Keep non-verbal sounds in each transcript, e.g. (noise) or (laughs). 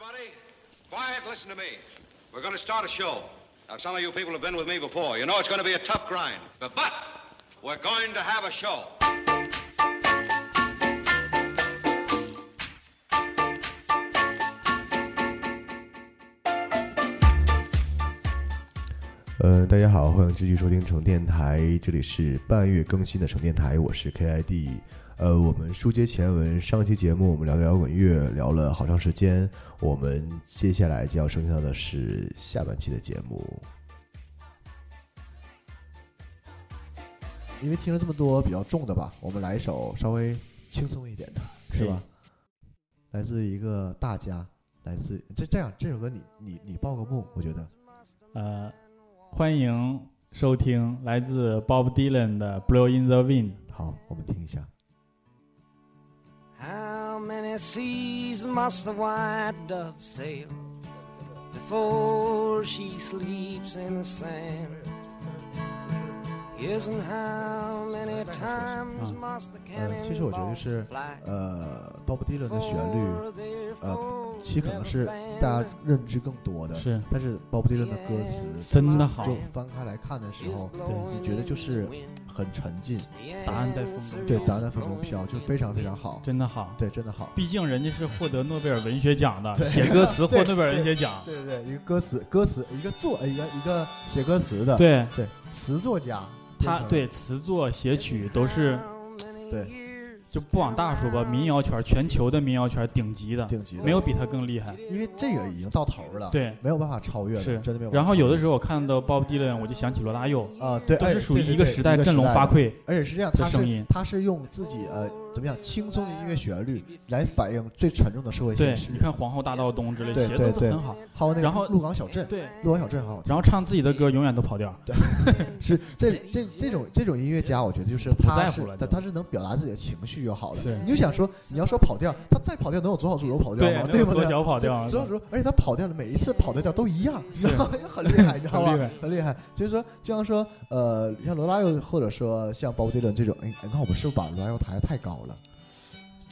everybody. Quiet, listen to me. We're going to start a show. Now, some of you people have been with me before. You know it's going to be a tough grind. But, but we're going to have a show. 嗯，大家好，欢迎继续收听成电台，这里是半月更新的成电台，我是 KID。呃，我们书接前文，上期节目我们聊摇滚乐聊了好长时间，我们接下来将升到的是下半期的节目。因为听了这么多比较重的吧，我们来一首稍微轻松一点的，是吧？来自一个大家，来自这这样，这首歌你你你报个幕，我觉得。呃，欢迎收听来自 Bob Dylan 的《Blow in the Wind》。好，我们听一下。How many seas must the white dove sail before she sleeps in the sand? Yes, and how many times must the 呃，其实我觉得是 cannonballs fly 呃，Bob Dylan 的旋律， before their 呃 foes 其实可能是大家认知更多的，是但是 Bob Dylan 的歌词真的好就翻开来看的时候，对你觉得就是很沉浸，答案在风中对，答案在风中飘，就非常非常好，真的好。对，真的好。毕竟人家是获得诺贝尔文学奖的，对写歌词 (laughs) 获诺贝尔文学奖。对对对，一个歌词，歌词，一个作，一个一个写歌词的，对对，词作家，他对词作写曲都是，对就不往大说吧，民谣圈全球的民谣圈顶级的，顶级的，没有比他更厉害。因为这个已经到头了，，对，没有办法超越了，是真的没有办法超越。然后有的时候我看到 Bob Dylan，我就想起罗大佑，啊，对，哎都是属于一个时代振聋发聩。而且是这样，他声音他是用自己呃怎么样轻松的音乐旋律来反映最沉重的社会现实。，你看皇后大道东之类写的对对对都很好。还有那个然后鹿港小镇，对，鹿港小镇很好听。然后唱自己的歌永远都跑调。对 (laughs) 是这这这种这种音乐家，我觉得就是不他是在乎了就他他是能表达自己的情绪就好了。是你就想说你要说跑调，他再跑调能有左小祖咒跑调吗？对不对左？小跑调对左小猪，而且他跑调的每一次跑的调都一样，你是知道吗？很厉害，你知道吗？很厉害很厉害。就 (laughs) 是说，就像说，呃，像罗大佑或者说像鲍勃迪伦这种，哎，你看我们是不是把罗大佑抬得太高了？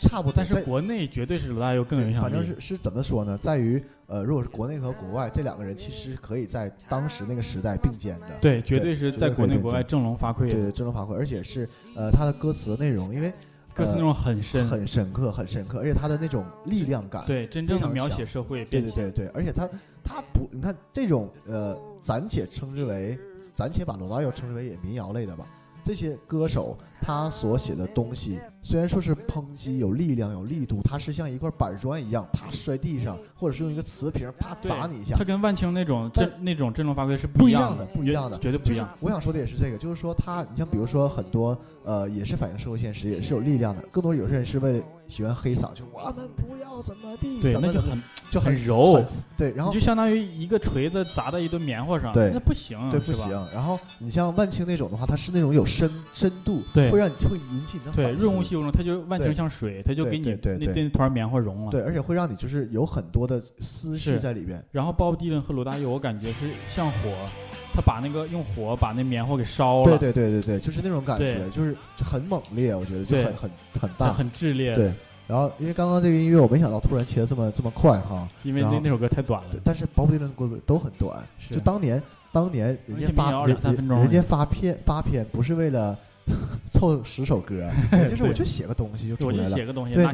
差不多，但是国内绝对是罗大佑更有影响力。反正是是怎么说呢？在于呃，如果是国内和国外这两个人，其实可以在当时那个时代并肩的。对，绝对是在国内国外振聋发聩，对，振聋发聩，而且是呃，他的歌词内容，因为歌词内容很深，很深刻，很深刻，而且他的那种力量感，对，真正的描写社会对。对对对，而且他他不，你看这种呃，暂且称之为，暂且把罗大佑称之为也民谣类的吧。这些歌手他所写的东西，虽然说是抨击有力量有力度，他是像一块板砖一样，啪摔地上，或者是用一个瓷瓶啪砸你一下他，跟万青那种但振那种振聋发聩是不一一样的，不一样的，就是绝对不一样。我想说的也是这个，就是说他，你像比如说很多呃，也是反映社会现实，也是有力量的。更多有些人是为了喜欢黑嗓，就我们不要怎么地，对，那就很就很柔很对，然后就相当于一个锤子砸在一堆棉花上，对那不行，对不行。然后你像万青那种的话，他是那种有深深度，对会让你会引起你的对，润物细无声，它就万青对像水，它就给你那那团棉花融了。对，而且会让你就是有很多的思绪在里边。然后鲍勃迪伦和罗大佑，我感觉是像火，他把那个用火把那棉花给烧了，对对对对对，就是那种感觉，就是很猛烈，我觉得就很很很大。很炽烈。对，然后因为刚刚这个音乐，我没想到突然切的这么这么快哈。因为那那首歌太短了对，。但是鲍勃迪伦的歌都很短，是就当年当年人家发人家发片发片不是为了 (laughs) 凑十首歌，(laughs) 人家是我就写个东西就出来了。写个东西对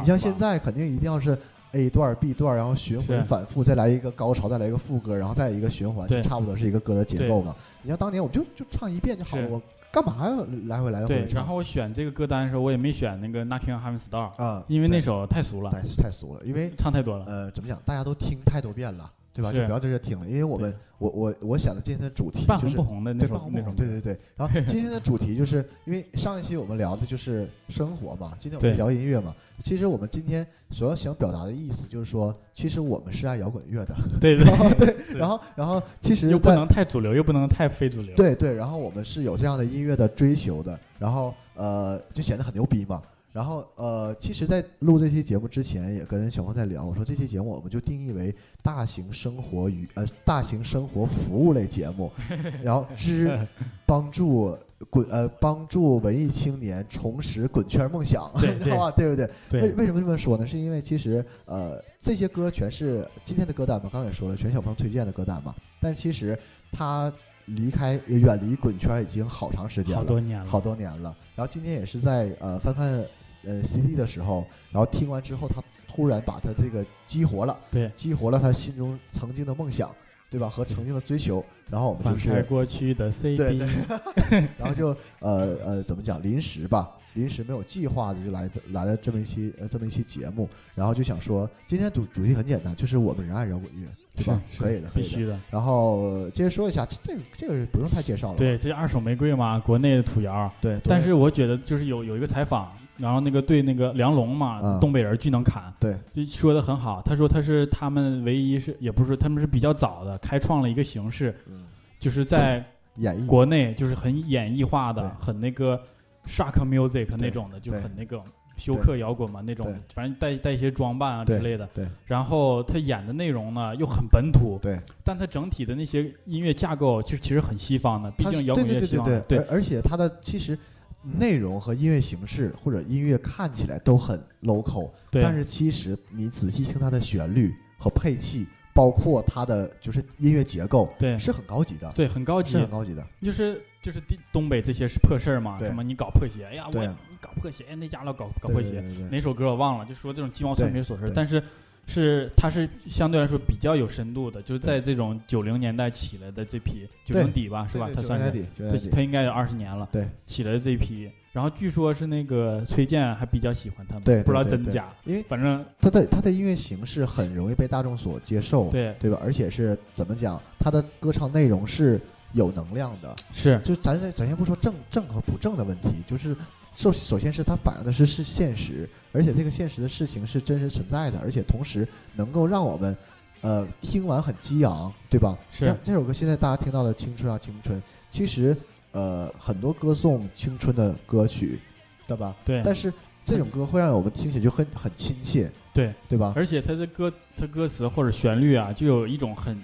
你像现在肯定一定要是 A 段 B 段，然后循环反复，再来一个高潮，再来一个副歌，然后再一个循环，就差不多是一个歌的结构嘛。你像当年我就就唱一遍就好了，我干嘛要来回来回？然后我选这个歌单的时候，我也没选那个 Knocking on Heaven's Door，啊，因为那首太俗了，太太俗了，因为唱太多了。呃怎么讲，大家都听太多遍了，(laughs) 对吧？就不要在这听了，因为我们我我我想的今天的主题就是不红的那对红不种那种，对对对。然后今天的主题就是因为上一期我们聊的就是生活嘛，今天我们聊音乐嘛。其实我们今天所要想表达的意思就是说，其实我们是爱摇滚乐的。对对对，(laughs) 然后然后其实又不能太主流，又不能太非主流。对对，然后我们是有这样的音乐的追求的，然后呃就显得很牛逼嘛。然后呃，其实，在录这期节目之前，也跟小峰在聊，我说这期节目我们就定义为大型生活与呃大型生活服务类节目，(laughs) 然后之帮助滚呃帮助文艺青年重拾滚圈梦想，对你知道吧？对 (laughs) 不对？为对为什么这么说呢？是因为其实呃这些歌全是今天的歌单嘛，刚才也说了，全小峰推荐的歌单嘛。但其实他离开也远离滚圈已经好长时间了，好多年了，好多年了。然后今天也是在呃翻看呃 CD 的时候，然后听完之后，他突然把他这个激活了，对，激活了他心中曾经的梦想，对吧？和曾经的追求。然后我们就是过去的 CD，对 (laughs) 然后就呃呃怎么讲，临时吧，临时没有计划的就来这来了这么一期呃这么一期节目，然后就想说，今天主主题很简单，就是我们仁爱摇滚乐，对吧？是可以的。必须的。然后呃接着说一下，这这个这个不用太介绍了，对，这二手玫瑰嘛，国内的土窑。对，但是我觉得就是有有一个采访，然后那个对那个梁龙嘛，嗯。东北人巨能侃，对。就说的很好。他说他是他们唯一是也不是他们是比较早的开创了一个形式，嗯。就是在演绎。国内就是很演绎化的对，很那个 shock music 那种的，就对。很那个休克摇滚嘛那种对，反正带带一些装扮啊之对类的。对。然后他演的内容呢又很本土，对，但他整体的那些音乐架构其实其实很西方的，毕它是竟摇滚对乐西方的，对对对。而而且他的其实内容和音乐形式或者音乐看起来都很 local，但是其实你仔细听它的旋律和配器，包括它的就是音乐结构，对。是很高级的，对，很高级。是，很高级的。就是就是东东北这些是破事儿嘛，对。什么你搞破鞋，哎呀，我搞破鞋，哎那家伙搞搞破鞋，哪首歌我忘了，就说这种鸡毛蒜皮琐事儿，但是是它是相对来说比较有深度的，就是在这种九零年代起来的这批九零底吧，是吧？对它算是它它应该有二十年了，对，起来的这批，然后据说是那个崔健还比较喜欢他们，对不知道真假，因为反正他的他的音乐形式很容易被大众所接受，对。对吧？而且是怎么讲，他的歌唱内容是有能量的，是。就咱咱先不说正正和不正的问题，就是首首先是它反映的是是现实，而且这个现实的事情是真实存在的，而且同时能够让我们呃听完很激昂，对吧？是像这首歌现在大家听到的《青春啊青春》，其实呃很多歌颂青春的歌曲，对吧？对，但是这种歌会让我们听起来就很很亲切，对，对吧？而且它的歌它歌词或者旋律啊，就有一种很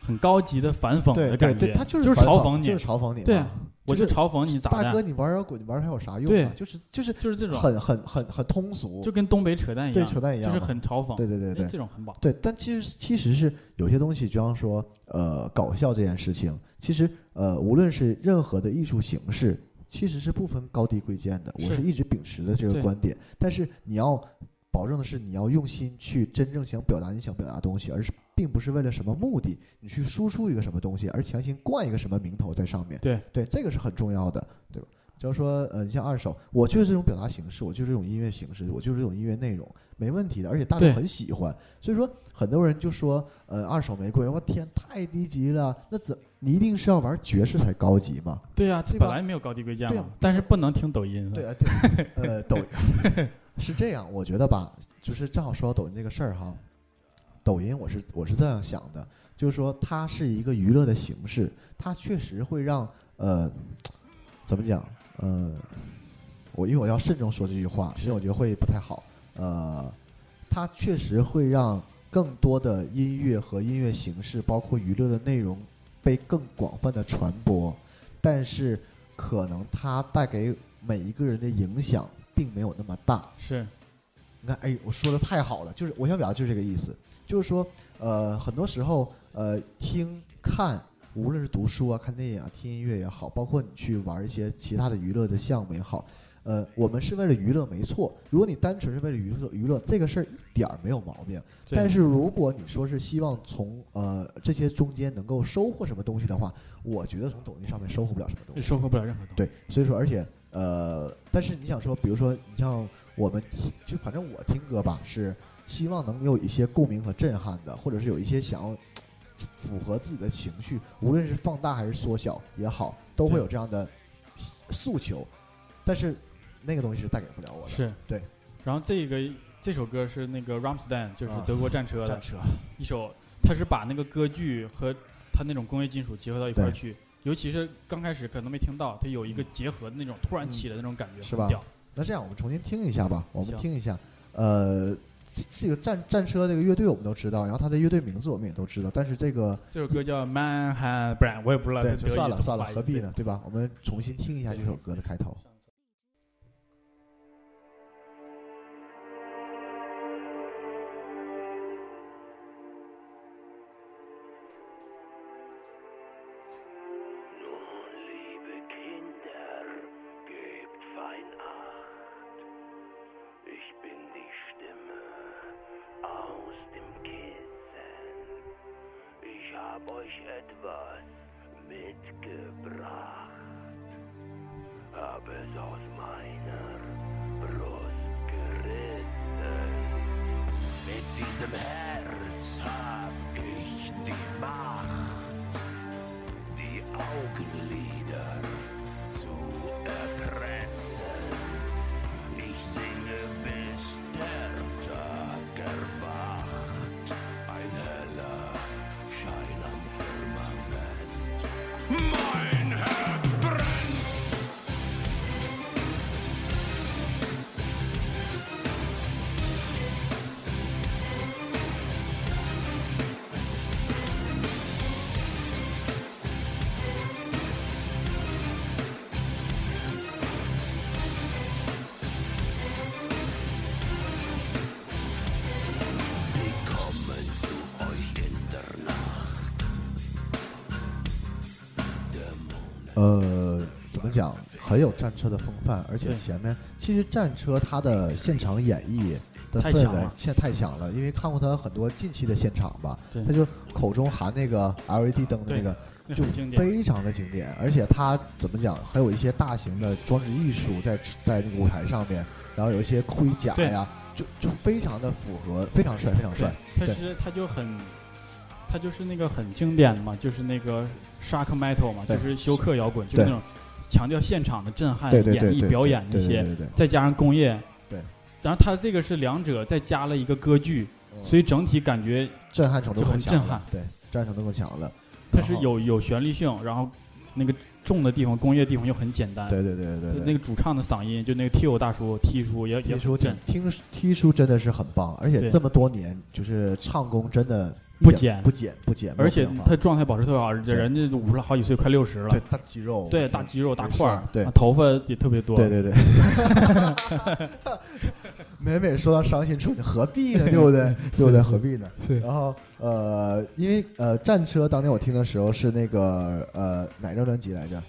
很高级的反讽的感觉，对对，它就就是反嘲讽你，就是嘲讽你嘛。对我就就是嘲讽你咋大哥，你玩摇滚，你玩它有啥用对啊？就是就是就是这种，很很很很通俗，就跟东北扯淡一样，对扯淡一样就是很嘲讽，哎对对对对这种很棒，对，但其实其实是有些东西，就像说呃搞笑这件事情，其实呃无论是任何的艺术形式，其实是不分高低贵贱的。我是是一直秉持的这个观点，但是你要保证的是你要用心去真正想表达你想表达的东西，而是并不是为了什么目的，你去输出一个什么东西，而强行冠一个什么名头在上面。对对，这个是很重要的，对吧？就是说，呃，你像二手，我就是这种表达形式，我就是这种音乐形式，我就是这种音乐内容，没问题的，而且大众很喜欢。所以说，很多人就说，呃，二手玫瑰，我天，太低级了，那怎你一定是要玩爵士才高级吗？对呀，这本来没有高低贵贱嘛，但是不能听抖音，对啊，对，呃，抖 (laughs) 是这样，我觉得吧，就是正好说到抖音这个事儿哈，抖音我是我是这样想的，就是说它是一个娱乐的形式，它确实会让呃，怎么讲，呃，我因为我要慎重说这句话，因为我觉得会不太好，呃，它确实会让更多的音乐和音乐形式，包括娱乐的内容被更广泛的传播，但是可能它带给每一个人的影响并没有那么大。是。你看，哎，我说的太好了，就是我想表达就是这个意思，就是说，呃，很多时候，呃，听看，无论是读书啊、看电影啊、听音乐也好，包括你去玩一些其他的娱乐的项目也好，呃，我们是为了娱乐没错。如果你单纯是为了娱乐，娱乐这个事儿一点儿没有毛病。但是如果你说是希望从呃这些中间能够收获什么东西的话，我觉得从抖音上面收获不了什么东西。收获不了任何东西，对，所以说，而且呃，但是你想说，比如说，你像我们，就反正我听歌吧，是希望能有一些共鸣和震撼的，或者是有一些想要符合自己的情绪，无论是放大还是缩小也好，都会有这样的诉求。但是那个东西是带给不了我的。是对。然后这个这首歌是那个 Ramstein，就是啊德国战车的战车，一首，他是把那个歌剧和他那种工业金属结合到一块儿去，尤其是刚开始可能没听到，它有一个嗯结合的那种突然起的那种感觉，是吧。那这样我们重新听一下吧，我们听一下。呃，这这个战战车这个乐队我们都知道，然后他的乐队名字我们也都知道，但是这个这首歌叫 Man 不然我也不知道对，算了算了，何必呢？？对吧？我们重新听一下这首歌的开头。Diesem Herz hab ich die Macht die Augenlider 很有战车的风范，而且前面其实战车它的现场演绎的氛围现在太强了，因为看过他很多近期的现场吧，对他就口中含那个 LED 灯的那个，就。非常的经典，而且它怎么讲，还有一些大型的装置艺术在在那个舞台上面，然后有一些盔甲呀，就就非常的符合，非常帅，非常帅。对他是他就很，他就是那个很经典的嘛，就是那个 shark metal 嘛，就是休克摇滚，就那种强调现场的震撼、对对对演绎、表演那些，再加上工业。对。然后它这个是两者再加了一个歌剧，对，所以整体感觉震撼程度就更强震撼，对，震撼程度更强了。它是有有旋律性，然后那个重的地方、工业地方又很简单。对对对对对，那个主唱的嗓音，就那个 T 大叔、T 叔也也听叔很震，听听叔真的是很棒，而且这么多年就是唱功真的不减不减不减，而且他状态保持特别好，人家五十好几岁，快六十了对。大肌肉，对，大肌肉、大块儿，对啊头发也特别多。对对对。每每说到伤心处，你何必呢？对不对？(laughs) 对不对？何必呢？是然后呃，因为呃，战车当年我听的时候是那个呃哪张专辑来着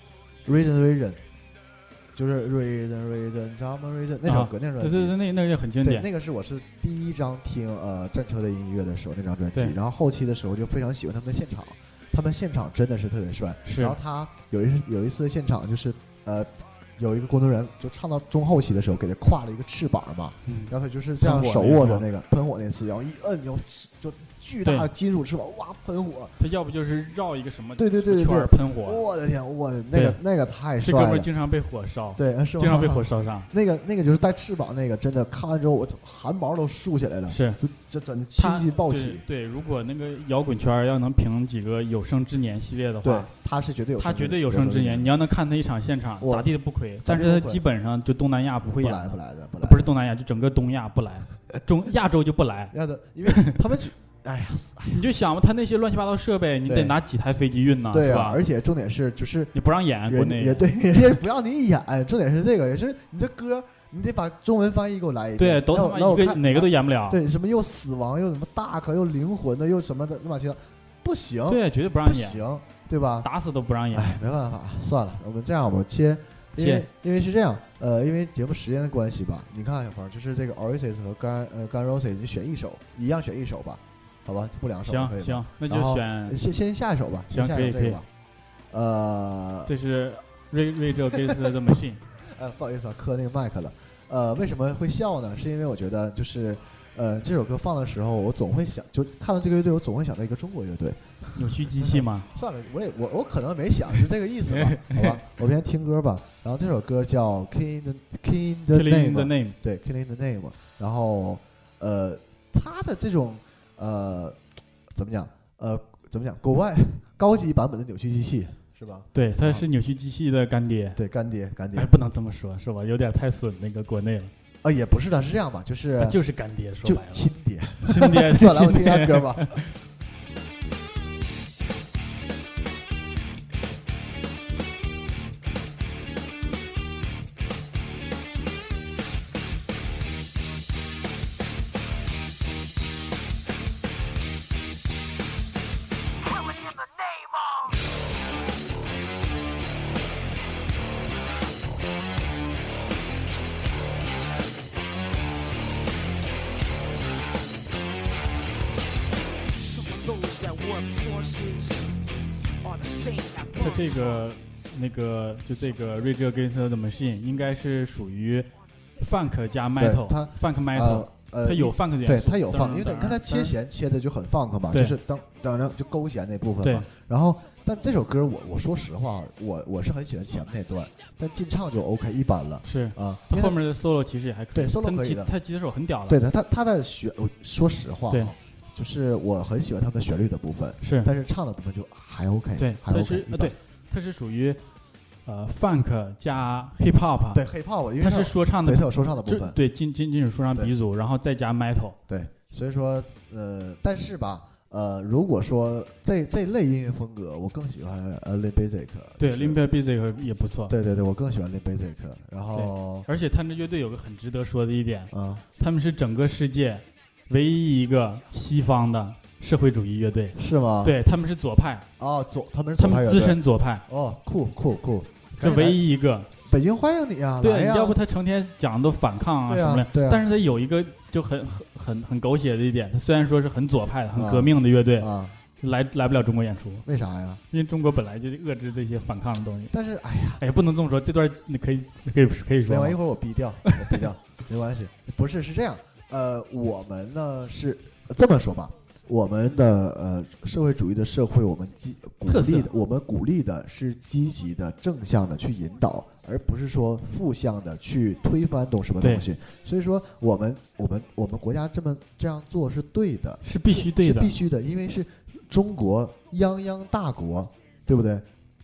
？Reason Reason，就是 Reason Reason 咱们 Reason 那首歌，那张专辑。对对对，那那个很经对，典。那个是我是第一张听呃战车的音乐的时候那张专辑，然后后期的时候就非常喜欢他们的现场，他们现场真的是特别帅。是然后他有一次有一次现场就是呃有一个工作人员就唱到中后期的时候给他挎了一个翅膀嘛，嗯，然后他就是这样手握着那个喷火那次，然后一摁就就巨大的金属翅膀哇喷火，他要不就是绕一个什么对对对对圈喷火，我的天，我的那个那个太帅这哥们经常被火烧，对，是经常被火烧伤。那个那个就是带翅膀那个，真的看完之后我汗毛都竖起来了，是就这真的他青筋暴对起。对，如果那个摇滚圈要能评几个有生之年系列的对话，，他是绝对有生之他绝对有生之年。你要能看他一场现场，咋地都不亏。但是他基本上就东南亚不会演不来不，来的不来的，不是东南亚，就整个东亚不来，中亚洲就不来。亚洲，因为他们只哎呀，你就想吧，他那些乱七八糟设备，你得拿几台飞机运呢，对啊，吧？而且重点是就是你不让演，国人内也对，(laughs) 人家不让你演，重点是这个，也是你这歌你得把中文翻译给我来一遍，对，都让他妈一个我看哪个都演不了。对，什么又死亡又什么大可又灵魂的又什么的乱七八糟，不行，对，绝对不让演，不行，对吧？打死都不让演。哎，没办法，算了，我们这样，我们切，因为切因为是这样，呃，因为节目时间的关系吧，你看小鹏，就是这个 Oasis 和 Gun 呃 Gun Roses，你选一首，一样选一首吧，好吧，不两首可以行行，那就选，先先下一首吧，行可以可以一首这个吧，呃，这是 Ray Ray Against the Machine。呃，(laughs) 不好意思啊，磕那个麦克了。呃，为什么会笑呢？是因为我觉得就是，呃，这首歌放的时候，我总会想，就看到这个乐队，我总会想到一个中国乐队。扭曲机器吗？(laughs) 算了，我也我我可能没想是这个意思吧，(laughs) 好吧，我先听歌吧。然后这首歌叫《Killing the Killing the Killing the Name》，对，《Killing the Name》。然后，呃，他的这种呃，怎么讲？呃，怎么讲？国外高级版本的扭曲机器是吧？对，他是扭曲机器的干爹。对，干爹，干爹哎，。不能这么说，是吧？有点太损那个国内了。啊，也不是的，是这样吧，就是就是干爹，说就白了，亲爹。亲爹，(laughs) 算了，我听下歌吧。Work 这个那个就这个 Rage Against the Machine 应该是属于 funk 加 metal，它 funk metal，呃呃，它有 funk 的元对素，它有放，因为噔你看它切，弦切的就很 funk 嘛，就是当当然就勾弦那部分对嘛。然后，但这首歌我我说实话，我我是很喜欢前面那段，但进唱就 OK 一般了是啊。他后面的 solo 其实也还可以，对 solo 他可以的他吉他手很屌的，对的，他他的旋，我说实话就是我很喜欢他们旋律的部分，是，但是唱的部分就还 OK，对，还 OK 对，它是属于呃 funk 加 hip hop，对 hip hop，因为他它是说唱的对，它有说唱的部分，对金金金属说唱鼻祖，然后再加 metal，对，所以说呃，但是吧，呃，如果说这这类音乐风格，我更喜欢呃 Limp Bizkit，对 Limp Bizkit 也不错，对对对，我更喜欢 Limp Bizkit，然后而且他们乐队有个很值得说的一点，啊，他们是整个世界唯一一个西方的社会主义乐队，是吗？，对他们是左派，哦，左他们是他们资左派乐队。深左派，哦，酷酷酷，这唯一一个。北京欢迎你啊，来对，呀要不他成天讲的都反抗啊对啊什么的，对啊。但是他有一个就很很很很狗血的一点，他虽然说是很左派的、很啊革命的乐队，啊，来来不了中国演出，为啥呀？因为中国本来就遏制这些反抗的东西。但是哎呀，哎呀，不能这么说，这段你可以可以可以说吗？没完，一会儿我逼掉，我逼掉，(laughs) 没关系。不是，是这样，呃，我们呢是这么说吧，我们的呃社会主义的社会，我们积鼓励的，我们鼓励的是积极的、正向的去引导，而不是说负向的去推翻懂什么东西。所以说，我们我们我们国家这么这样做是对的，是必须对的是必，须的，因为是中国泱泱大国，对不对？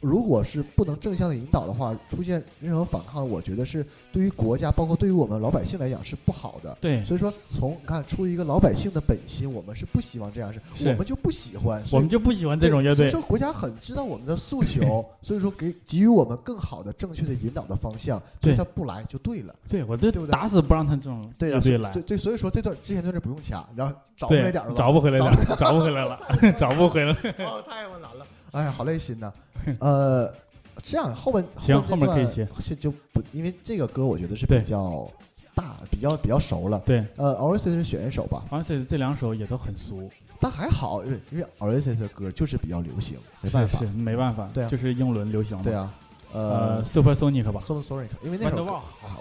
如果是不能正向的引导的话，出现任何反抗，我觉得是对于国家，包括对于我们老百姓来讲是不好的。对，所以说，从你看出于一个老百姓的本心，我们是不希望这样是，是我们就不喜欢，我们就不喜欢这种乐队所以。说国家很知道我们的诉求，(laughs) 所以说给给予我们更好的、正确的引导的方向，对他不来就对了。对，我这对不对打死不让他这种对呀、乐队来对。对，所以说这段之前段是不用掐，然后找回来点儿了，吧，找不回来找了，找不回来了，(laughs) 找不回来了。(laughs) 哦，太难了！哎呀，好累心呐。(laughs) 呃，这样后面行后面可以段是就不，因为这个歌我觉得是比较大、比较比较熟了。对呃，Oasis 是选一首吧，，Oasis 这两首也都很俗，但还好，因为因为 Oasis 的歌就是比较流行，没办法。是是没办法，对啊就是英伦流行嘛。对啊，呃呃，Supersonic 吧，Super Sonic，因为那首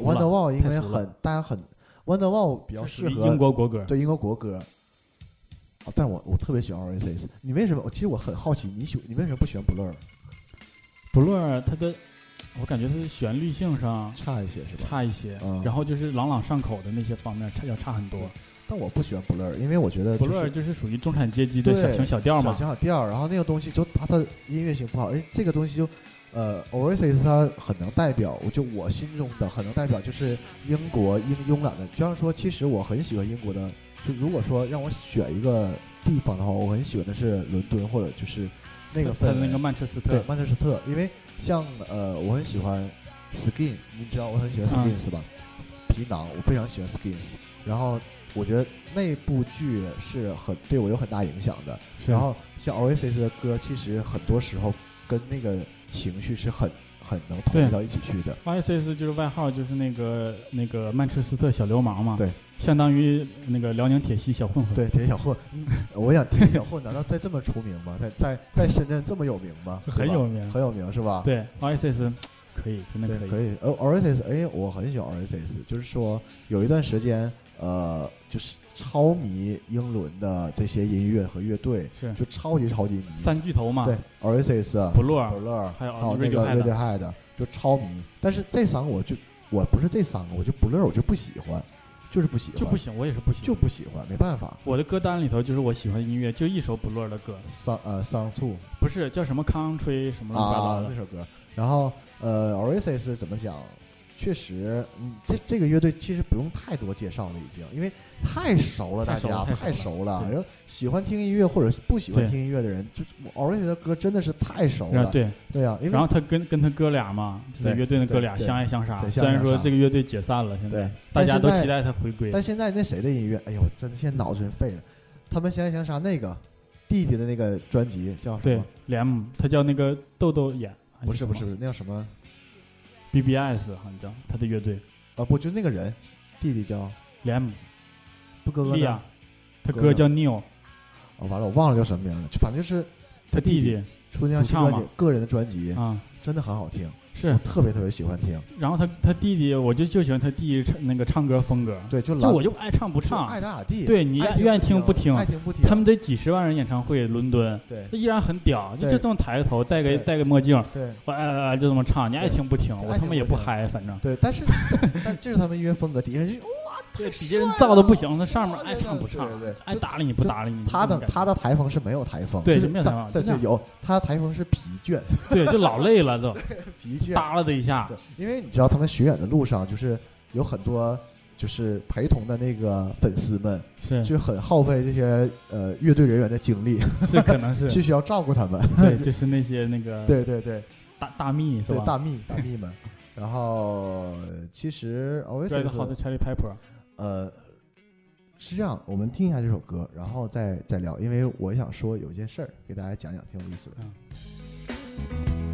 ，Wonderwall 因为很大家很 Wonderwall 比较适合英国国歌。对英国国歌。啊，但我我特别喜欢 Oasis，你为什么？其实我很好奇，你喜你为什么不喜欢 Blur？Blur 它的，我感觉它的旋律性上差一些是吧？差一些，嗯然后就是朗朗上口的那些方面差要差很多。但我不喜欢 Blur，因为我觉得就是 Blur 就是属于中产阶级的小情小调嘛小情，小调，然后那个东西就它的音乐性不好，哎，这个东西就，呃，Oasis 它很能代表，我就我心中的很能代表就是英国英慵懒的，就像说，其实我很喜欢英国的，就如果说让我选一个地方的话，我很喜欢的是伦敦或者就是那个氛围它的那个曼彻斯对特，曼彻斯特，因为像呃，我很喜欢 Skin，你知道我很喜欢嗯 Skins 吧？皮囊，我非常喜欢 Skins，然后我觉得那部剧是很对我有很大影响的。然后像 Oasis 的歌，其实很多时候跟那个情绪是很很能统一到一起去的。Oasis 就是外号就是那个那个曼彻斯特小流氓嘛，对，相当于那个辽宁铁西小混混。对，铁小混，嗯 (laughs) 我想铁小混难道在这么出名吗？在在在深圳这么有名吗？(laughs) 很有名很有名是吧？对，Oasis 可以，真的，可以。可以。呃，Oasis，哎，我很喜欢 Oasis，就是说有一段时间，呃，就是超迷英伦的这些音乐和乐队，是就超级超级迷。三巨头嘛，对 Oasis、Blur Blur，还有还有那个 Radiohead 就超迷。但是这三个我就我不是这三个，我就 Blur 我就不喜欢，就是不喜欢，就不行，我也是不喜欢。就不喜欢，没办法。我的歌单里头就是我喜欢的音乐，就一首 Blur 的歌，Song 呃 Song Two 不是叫什么 Country 什么乱七八糟的，啊那首歌，然后呃 Oasis 怎么讲？确实，嗯，这这个乐队其实不用太多介绍了，已经，因为太熟了，大家太熟熟了。对然后喜欢听音乐或者不喜欢听音乐的人，就 Oasis 的歌真的是太熟了。对，对啊，因为然后他跟跟他哥俩嘛，就是乐队的哥俩对对相爱相杀。虽然说这个乐队解散了，现在大家都期待他回归。但现在那谁的音乐，哎呦，真的现在脑子真废了。他们相爱相杀那个弟弟的那个专辑叫什对么？，Lem 他叫那个豆豆眼，不是不是不是，那叫什么？BBS 好像叫他的乐队。啊，不，就那个人，弟弟叫？Lem 不哥哥呢？利亚，他哥叫 Neil，哦，完了，我忘了叫什么名了，就反正就是弟他弟弟出那张主唱嘛。新专辑，个人的专辑啊。真的很好听，是。我，特别特别喜欢听。然后他他弟弟，我就就喜欢他弟弟唱那个唱歌风格，对，就蓝就我就爱唱不唱。爱，咋咋地。对你爱愿愿意听不不听。爱听不听。他们得几十万人演唱会，伦敦，对。他依然很屌，就就这么抬个头，戴个戴个墨镜，对。我哎哎哎就这么唱，你爱听不听，我他妈也不嗨，反正。对，但是 (laughs) 但这是他们音乐风格，底下人就对底下人造的不行，那上面爱唱不唱对对对，爱搭理你不搭理你，他的他的台风是没有台风，对就是没有台风对对有他的台风是疲倦。对就老累了都，(laughs) 疲倦。耷拉的一下对，，因为你知道他们巡演的路上就是有很多就是陪同的那个粉丝们，是就很耗费这些呃乐队人员的精力，是可能是 (laughs) 就需要照顾他们。对，就是那些那个 (laughs) 对对对大大蜜是吧？对大蜜大蜜们。然后其实 Red Hot Oasis Chili Pepper，呃是这样，我们听一下这首歌，然后再再聊，因为我想说有一件事儿给大家讲讲，挺有意思的。嗯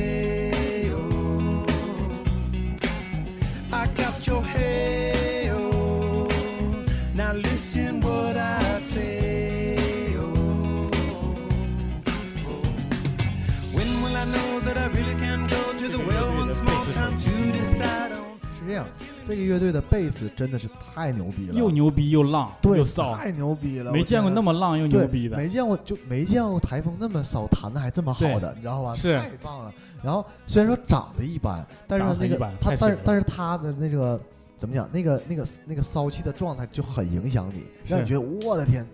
是这样，这个乐队的贝斯真的是太牛逼了，又牛逼又浪对又骚，太牛逼了，没见过那么么浪又牛逼的，没见过就没见过台风那么骚，弹的还这么好的，你知道吧？是太棒了。然后虽然说长得一般，但是那个他但是但是他的那个怎么讲？那个那个那个骚气的状态就很影响你，让你觉得我的天，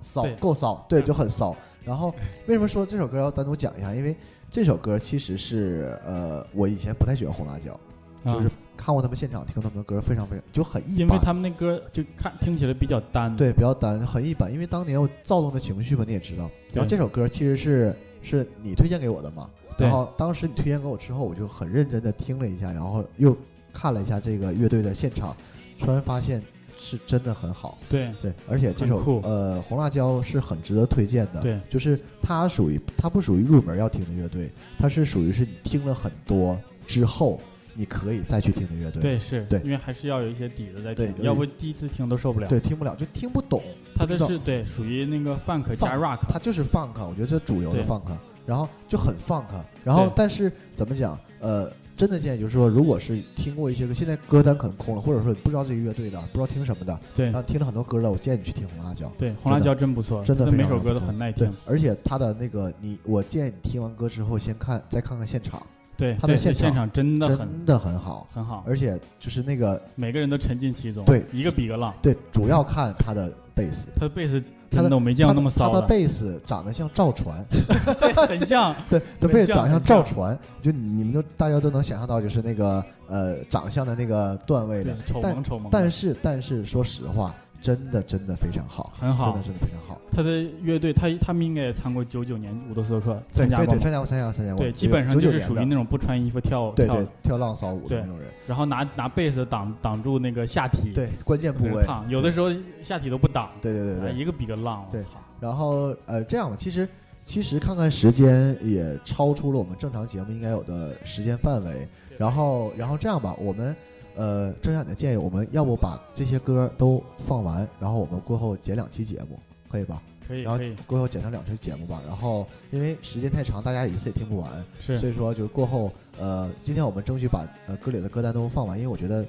骚够骚，对，就很骚。然后为什么说这首歌要单独讲一下？因为这首歌其实是呃，我以前不太喜欢红辣椒，啊就是看过他们现场，听他们的歌非常非常就很一般。因为他们那歌就看听起来比较单，对，比较单，很一般。因为当年我躁动的情绪嘛，你也知道。然后这首歌其实是是你推荐给我的嘛，对然后当时你推荐给我之后，我就很认真的听了一下，然后又看了一下这个乐队的现场，突然发现是真的很好。对对，而且这首呃红辣椒是很值得推荐的。对就是它属于它不属于入门要听的乐队，它是属于是你听了很多之后，你可以再去听的乐队。对是，对因为还是要有一些底子在对听，要不第一次听都受不了。对，听不了就听不懂。他的不知道是对属于那个 funk 加 rock，它就是 funk，我觉得这主流的对 funk，然后就很 funk，然后但是怎么讲？呃，真的建议就是说，如果是听过一些歌，现在歌单可能空了，或者说你不知道这个乐队的，不知道听什么的，对然后听了很多歌的，我建议你去听红辣椒。对，红辣椒真不错，真的每首歌都很耐听。，而且他的那个你，我建议你听完歌之后先看，再看看现场，对，他的现场现场真的很真的很好，很好，而且就是那个每个人都沉浸其中，对一个比一个浪。对，主要看他的贝斯，他的贝斯他的我没见过那么他的贝斯长得像赵传，(laughs) 对，很像，(laughs) 对，他贝斯长得像赵传，就你你们都大家都能想象到，就是那个呃长相的那个段位的，，丑但萌丑萌的。但是但是说实话，真的真的非常好，很好。真的真的非常好。他的乐队，他他们应该也参过九九年伍德斯托克，参加过对对对，参加过参加过参加过，对，基本上就是属于那种不穿衣服跳跳跳浪骚舞的那种人，然后拿拿贝斯挡挡住那个下体，对关键部位，烫，有的时候下体都不挡，对对对对。哎一个比一个浪，我对操！然后呃，这样吧，其实其实看看时间也超出了我们正常节目应该有的时间范围。然后然后这样吧，我们呃，正像你的建议，我们要不把这些歌都放完，然后我们过后剪两期节目，可以吧？可以然后过后剪成两期节目吧。然后因为时间太长，大家一次也听不完，是所以说就是过后，呃，今天我们争取把呃歌里的歌单都放完，因为我觉得，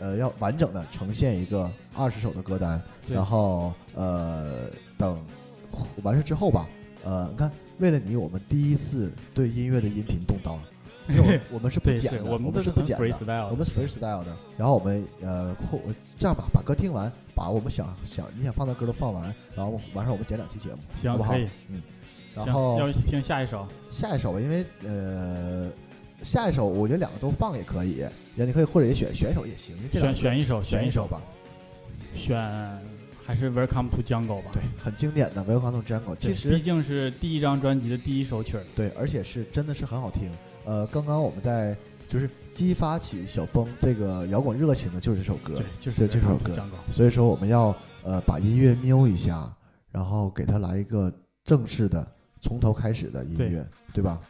呃，要完整的呈现一个二十首的歌单，对然后呃，等完事之后吧，呃，你看，为了你，我们第一次对音乐的音频动刀，因为我 (laughs) 我们是不剪的，我们都是不剪的，freestyle，我们是 freestyle 的，然后我们呃后这样吧，把歌听完，把我们想想你想放的歌都放完，然后晚上我们剪两期节目，好不好行可以？嗯，然行后要听下一首，下一首吧，因为呃，下一首我觉得两个都放也可以，也你可以或者也选选一首也行，选选一首选一首吧。选还是 Welcome to Jungle 吧。对，很经典的《Welcome to Jungle》，其，实毕竟是第一张专辑的第一首曲儿。对，而且是真的是很好听。呃，刚刚我们在就是激发起小峰这个摇滚热情的就是这首歌，对，就是这首歌。所以说我们要呃把音乐瞄一下，然后给他来一个正式的从头开始的音乐，对吧？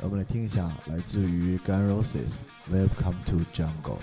我们来听一下来自于 Guns N' Roses《Welcome to Jungle》。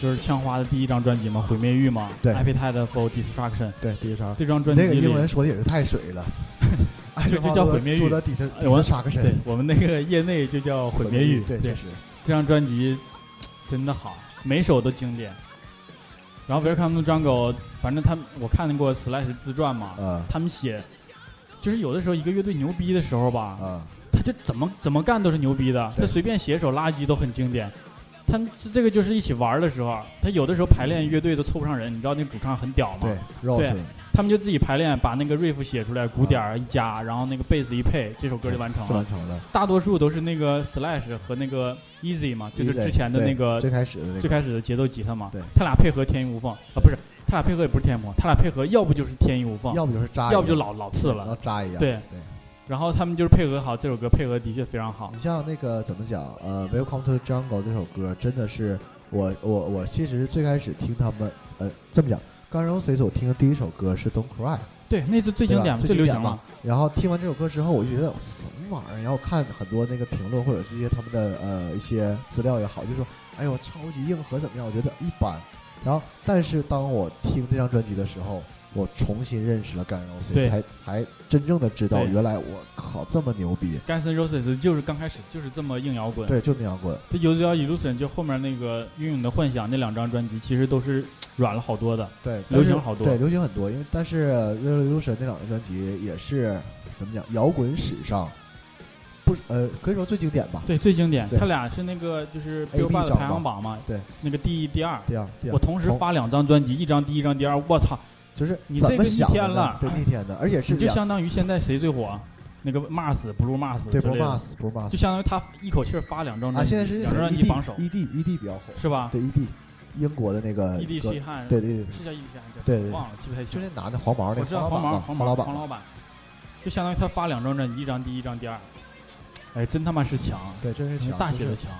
就是枪花的第一张专辑嘛，毁灭欲嘛。对 Appetite for Destruction 对，第一张。这张专辑里，这个英文说的也是太水了，(laughs) 就就叫毁灭欲多的底特底特杀个神，对我们那个业内就叫毁灭欲。对，确，实。这张专辑真的好，每首都经典。然后 Welcome to Jungle，反正他们我看过 Slash 自传嘛，啊他们写，就是有的时候一个乐队牛逼的时候吧，啊，他就怎么怎么干都是牛逼的，他随便写首垃圾都很经典。他们这个就是一起玩的时候，他有的时候排练乐队都凑不上人，你知道那主唱很屌吗？对他们就自己排练，把那个 riff 写出来，鼓点儿一加，然后那个贝斯一配，这首歌就完成了就完。成了。大多数都是那个 Slash 和那个 Easy 嘛，就是之前的那个最开始的那个，最开始的节奏吉他嘛对，他俩配合天衣无缝啊，不是，他俩配合也不是天衣无缝，他俩配合要不就是天衣无缝，要不就是扎，要不就老老次然后了。扎一样。对对。然后他们就是配合好，这首歌配合的确非常好你。像那个怎么讲？呃，《Welcome to the Jungle》这首歌真的是我我我其实最开始听他们呃这么讲，刚 n Roses 我听的第一首歌是《Don't Cry》，对，那是最经典、最流行嘛了。然后听完这首歌之后，我就觉得什么玩意儿？然后看很多那个评论或者是一些他们的呃一些资料也好，就说哎呦超级硬核怎么样？我觉得一般。然后但是当我听这张专辑的时候，我重新认识了 Guns N' Roses，对才才真正的知道原来我靠这么牛逼。Guns N' Roses 就是刚开始就是这么硬摇滚。对，就那摇滚。这《游子摇 Illusion》就后面那个《英勇的幻想》那两张专辑，其实都是软了好多的。对，流行好多对，流行很多。因为但是《Revolution》那两张专辑也是怎么讲，摇滚史上不呃可以说最经典吧。对，最经典。他俩是那个就是 Billboard 的排行榜嘛，对，那个第一、第二。第二，第二，我同时发两张专辑，一张第一，一张第二。我操！就是你这个逆天了对，逆天的，而且是就相当于现在谁最火？那个 Mars、Blue Mars 对，Blue Mars Blue Mars 就相当于他一口气儿发两张啊，专辑，现在是两张专辑榜首，ED ED 比较火，是吧对 ED，英国的那个？ED 西汉，对对对，是叫 ED 西汉，对对忘了，记不太就清。那男的黄毛那个我知道黄毛，黄毛，黄老板，黄老板，就相当于他发两张专辑，一张第一，一张第二。哎，真他妈是强，对，真是强，大写的强。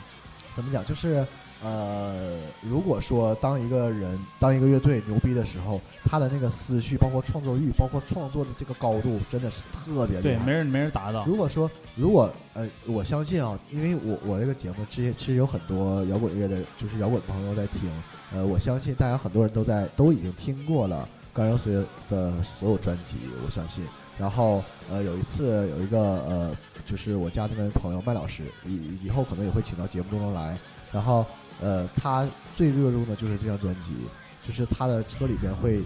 怎么讲？就是呃，如果说当一个人、当一个乐队牛逼的时候，他的那个思绪，包括创作欲，包括创作的这个高度，真的是特别厉对，害。没人没人达到。如果说，如果呃，我相信啊，因为我我这个节目之前其实有很多摇滚乐的，就是摇滚朋友在听，呃，我相信大家很多人都在都已经听过了 Guns 的所有专辑，我相信。然后呃，有一次有一个呃，就是我家那边朋友麦老师，以以后可能也会请到节目中来。然后呃，他最热衷的就是这张专辑，就是他的车里边会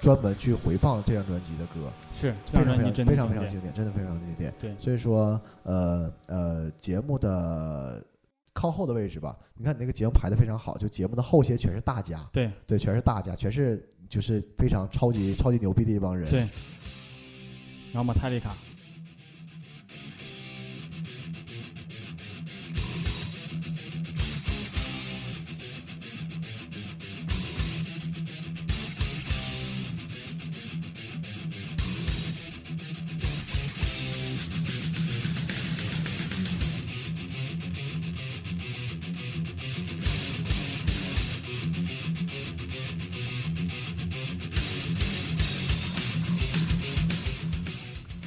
专门去回放这张专辑的歌。是非常非常非常非常经经典，真的非常经典。对所以说呃呃，节目的靠后的位置吧，你看你那个节目排的非常好，就节目的后些全是大家，对对，全是大家，全是就是非常超级超级牛逼的一帮人。对。然后马泰利卡，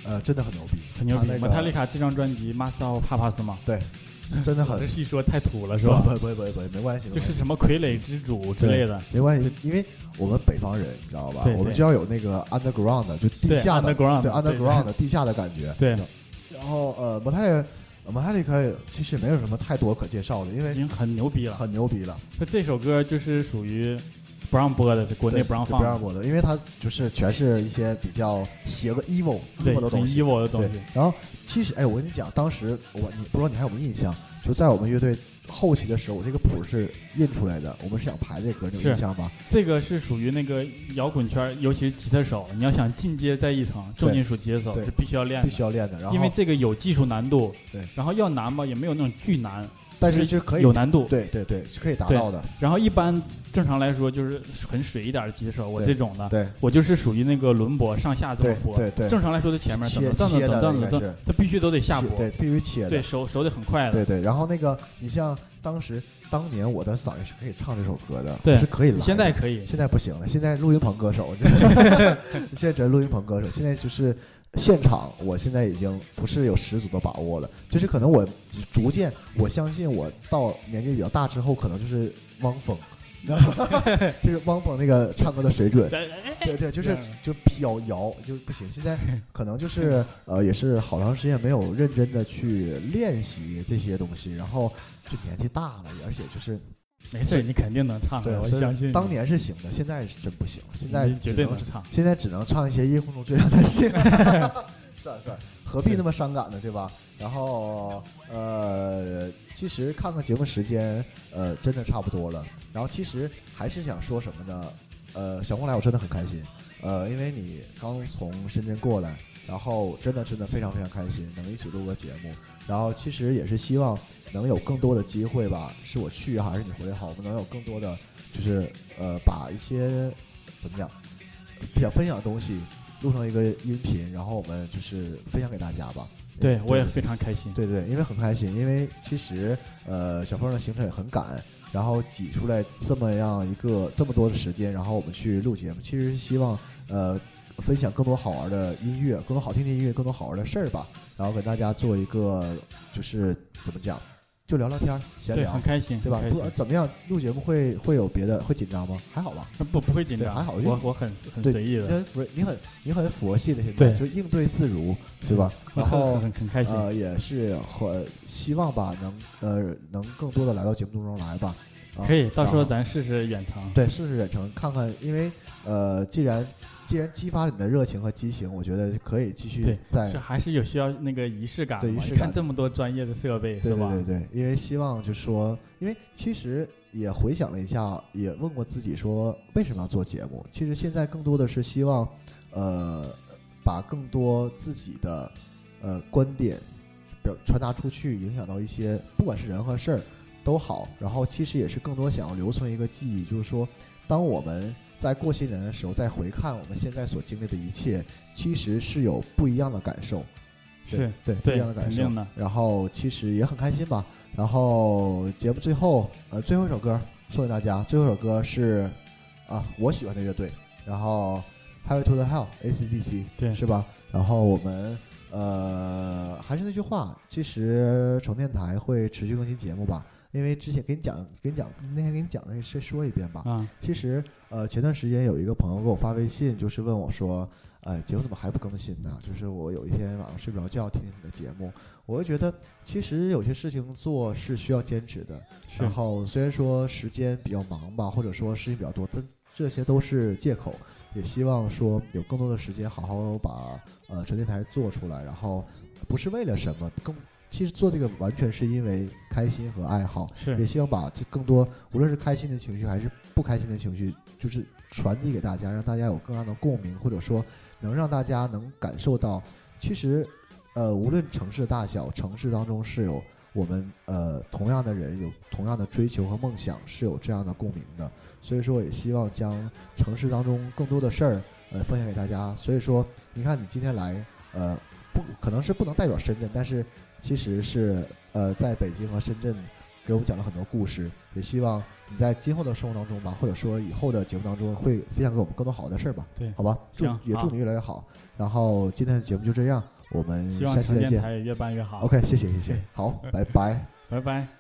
呃，真的很牛逼，很牛逼。马泰利卡这张专辑《Master of Papas》嘛，(laughs) 真的很细说太土了是吧？不不不不不，没关系，就是什么傀儡之主之类的，没关系，因为我们北方人，你知道吧？对对我们就要有那个 underground 的，就地下的 underground 对对 underground 的地下的感觉。对然后呃，摩泰马泰利克其实没有什么太多可介绍的，因为已经很牛逼了。很牛逼了。那这首歌就是属于不让播的，就国内不让放的，不让播的，因为它就是全是一些比较邪恶、evil、对，evil 的很东西。evil 的东西。，然后其实哎，我跟你讲，当时我你不知道你还有没有印象？就在我们乐队后期的时候，我这个谱是印出来的，我们是想排这歌，你有印象吧？这个是属于那个摇滚圈，尤其是吉他手，你要想进阶再一层，重金属吉他手是必须要练的，必须要练的。然后因为这个有技术难度，对，然后要难吧，也没有那种巨难，但是就可以有难度，对对对，是可以达到的。然后一般正常来说就是很水一点的吉他手，我这种的，对我就是属于那个轮播上下这么播，对对，正常来说在前面切噔噔切的噔噔噔噔，应该是它必须都得下播，对，必须切的。对手手得很快的，对对，然后那个你像当时当年我的嗓音是可以唱这首歌的，对是可以的。现在可以，现在不行了，现在录音棚歌手，(laughs) 现在只是录音棚歌手，现在就是现场，我现在已经不是有十足的把握了，就是可能我逐渐，我相信我到年纪比较大之后，可能就是汪峰，你知道吗？就是汪峰那个唱歌的水准，对对，就是就飘摇就不行。现在可能就是呃，也是好长时间没有认真的去练习这些东西，然后就年纪大了，而且就是没事，你肯定能唱的，我对所以相信。当年是行的，现在是真不行，现在绝对只能能唱。现在只能唱一些夜空中最亮的星。(laughs) 算了算了，何必那么伤感呢？对吧？然后呃，其实看看节目时间，呃，真的差不多了。然后其实还是想说什么呢？呃，小红来我真的很开心，呃，因为你刚从深圳过来，然后真的真的非常非常开心，能一起录个节目。然后其实也是希望能有更多的机会吧，是我去还是你回来好，我们能有更多的就是呃，把一些怎么讲想分享的东西录成一个音频，然后我们就是分享给大家吧。对我也非常开心。对对，因为很开心，因为其实呃小峰的行程也很赶，然后挤出来这么样一个这么多的时间，然后我们去录节目，其实是希望呃分享更多好玩的音乐，更多好听的音乐，更多好玩的事儿吧，然后给大家做一个就是怎么讲，就聊聊天儿闲，聊很。开心，对吧？不怎么样？录节目会会有别的会紧张吗？还好吧。不不会紧张，还好就我我很很随意的，不是，你很你很佛系的，现在对就应对自如，对吧？然后很很很开心。呃，也是很希望吧，能呃能更多的来到节目当中来吧。啊可以，到时候咱试试远程。对试试远程看看，因为呃，既然既然激发了你的热情和激情，我觉得可以继续对在是还是有需要那个仪式感嘛？对仪式感看这么多专业的设备对是吧？对对对，因为希望就是说，因为其实也回想了一下，也问过自己说为什么要做节目。其实现在更多的是希望，呃，把更多自己的呃观点表传达出去，影响到一些不管是人和事儿都好。然后其实也是更多想要留存一个记忆，就是说，当我们在过些年的时候再回看我们现在所经历的一切，其实是有不一样的感受。对是对不一样的感受。然后其实也很开心吧，然后节目最后，呃，最后一首歌送给大家，最后一首歌是啊我喜欢的乐队，然后 Highway to the Hell AC/DC，对是吧？然后我们呃还是那句话，其实城电台会持续更新节目吧，因为之前给你讲，给你讲那天给你讲的，再说一遍吧。啊，其实呃前段时间有一个朋友给我发微信，就是问我说，哎，节目怎么还不更新呢？就是我有一天晚上睡不着觉听听你的节目，我就觉得其实有些事情做是需要坚持的。然后虽然说时间比较忙吧，或者说事情比较多，但这些都是借口。也希望说有更多的时间好好把呃纯电台做出来，然后不是为了什么，更其实做这个完全是因为开心和爱好。也希望把这更多，无论是开心的情绪还是不开心的情绪，就是传递给大家，让大家有更大的共鸣，或者说能让大家能感受到，其实，呃，无论城市的大小，城市当中是有我们呃同样的人，有同样的追求和梦想，是有这样的共鸣的。所以说，也希望将城市当中更多的事儿，呃，分享给大家。所以说，你看你今天来，呃，不可能是不能代表深圳，但是其实是呃，在北京和深圳给我们讲了很多故事，也希望你在今后的生活当中吧，或者说以后的节目当中，会分享给我们更多好的事儿吧。对好吧，祝也祝你越来越好。然后今天的节目就这样，我们下期再见。希望台也越办越好。OK，谢谢谢谢，好，拜拜。拜拜。